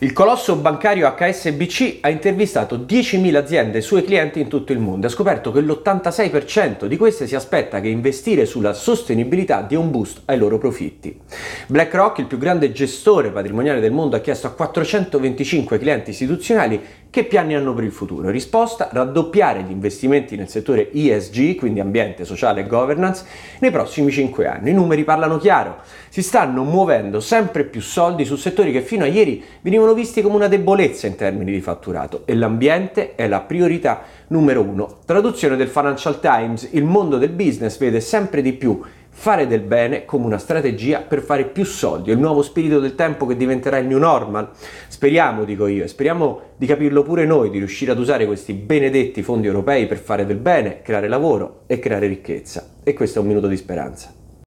Il colosso bancario HSBC ha intervistato 10.000 aziende e suoi clienti in tutto il mondo e ha scoperto che l'86% di queste si aspetta che investire sulla sostenibilità dia un boost ai loro profitti. BlackRock, il più grande gestore patrimoniale del mondo, ha chiesto a 425 clienti istituzionali che piani hanno per il futuro? Risposta, raddoppiare gli investimenti nel settore ESG, quindi ambiente, sociale e governance, nei prossimi 5 anni. I numeri parlano chiaro, si stanno muovendo sempre più soldi su settori che fino a ieri venivano visti come una debolezza in termini di fatturato e l'ambiente è la priorità numero uno. Traduzione del Financial Times, il mondo del business vede sempre di più fare del bene come una strategia per fare più soldi, il nuovo spirito del tempo che diventerà il new normal. Speriamo, dico io, e speriamo di capirlo pure noi, di riuscire ad usare questi benedetti fondi europei per fare del bene, creare lavoro e creare ricchezza. E questo è un minuto di speranza.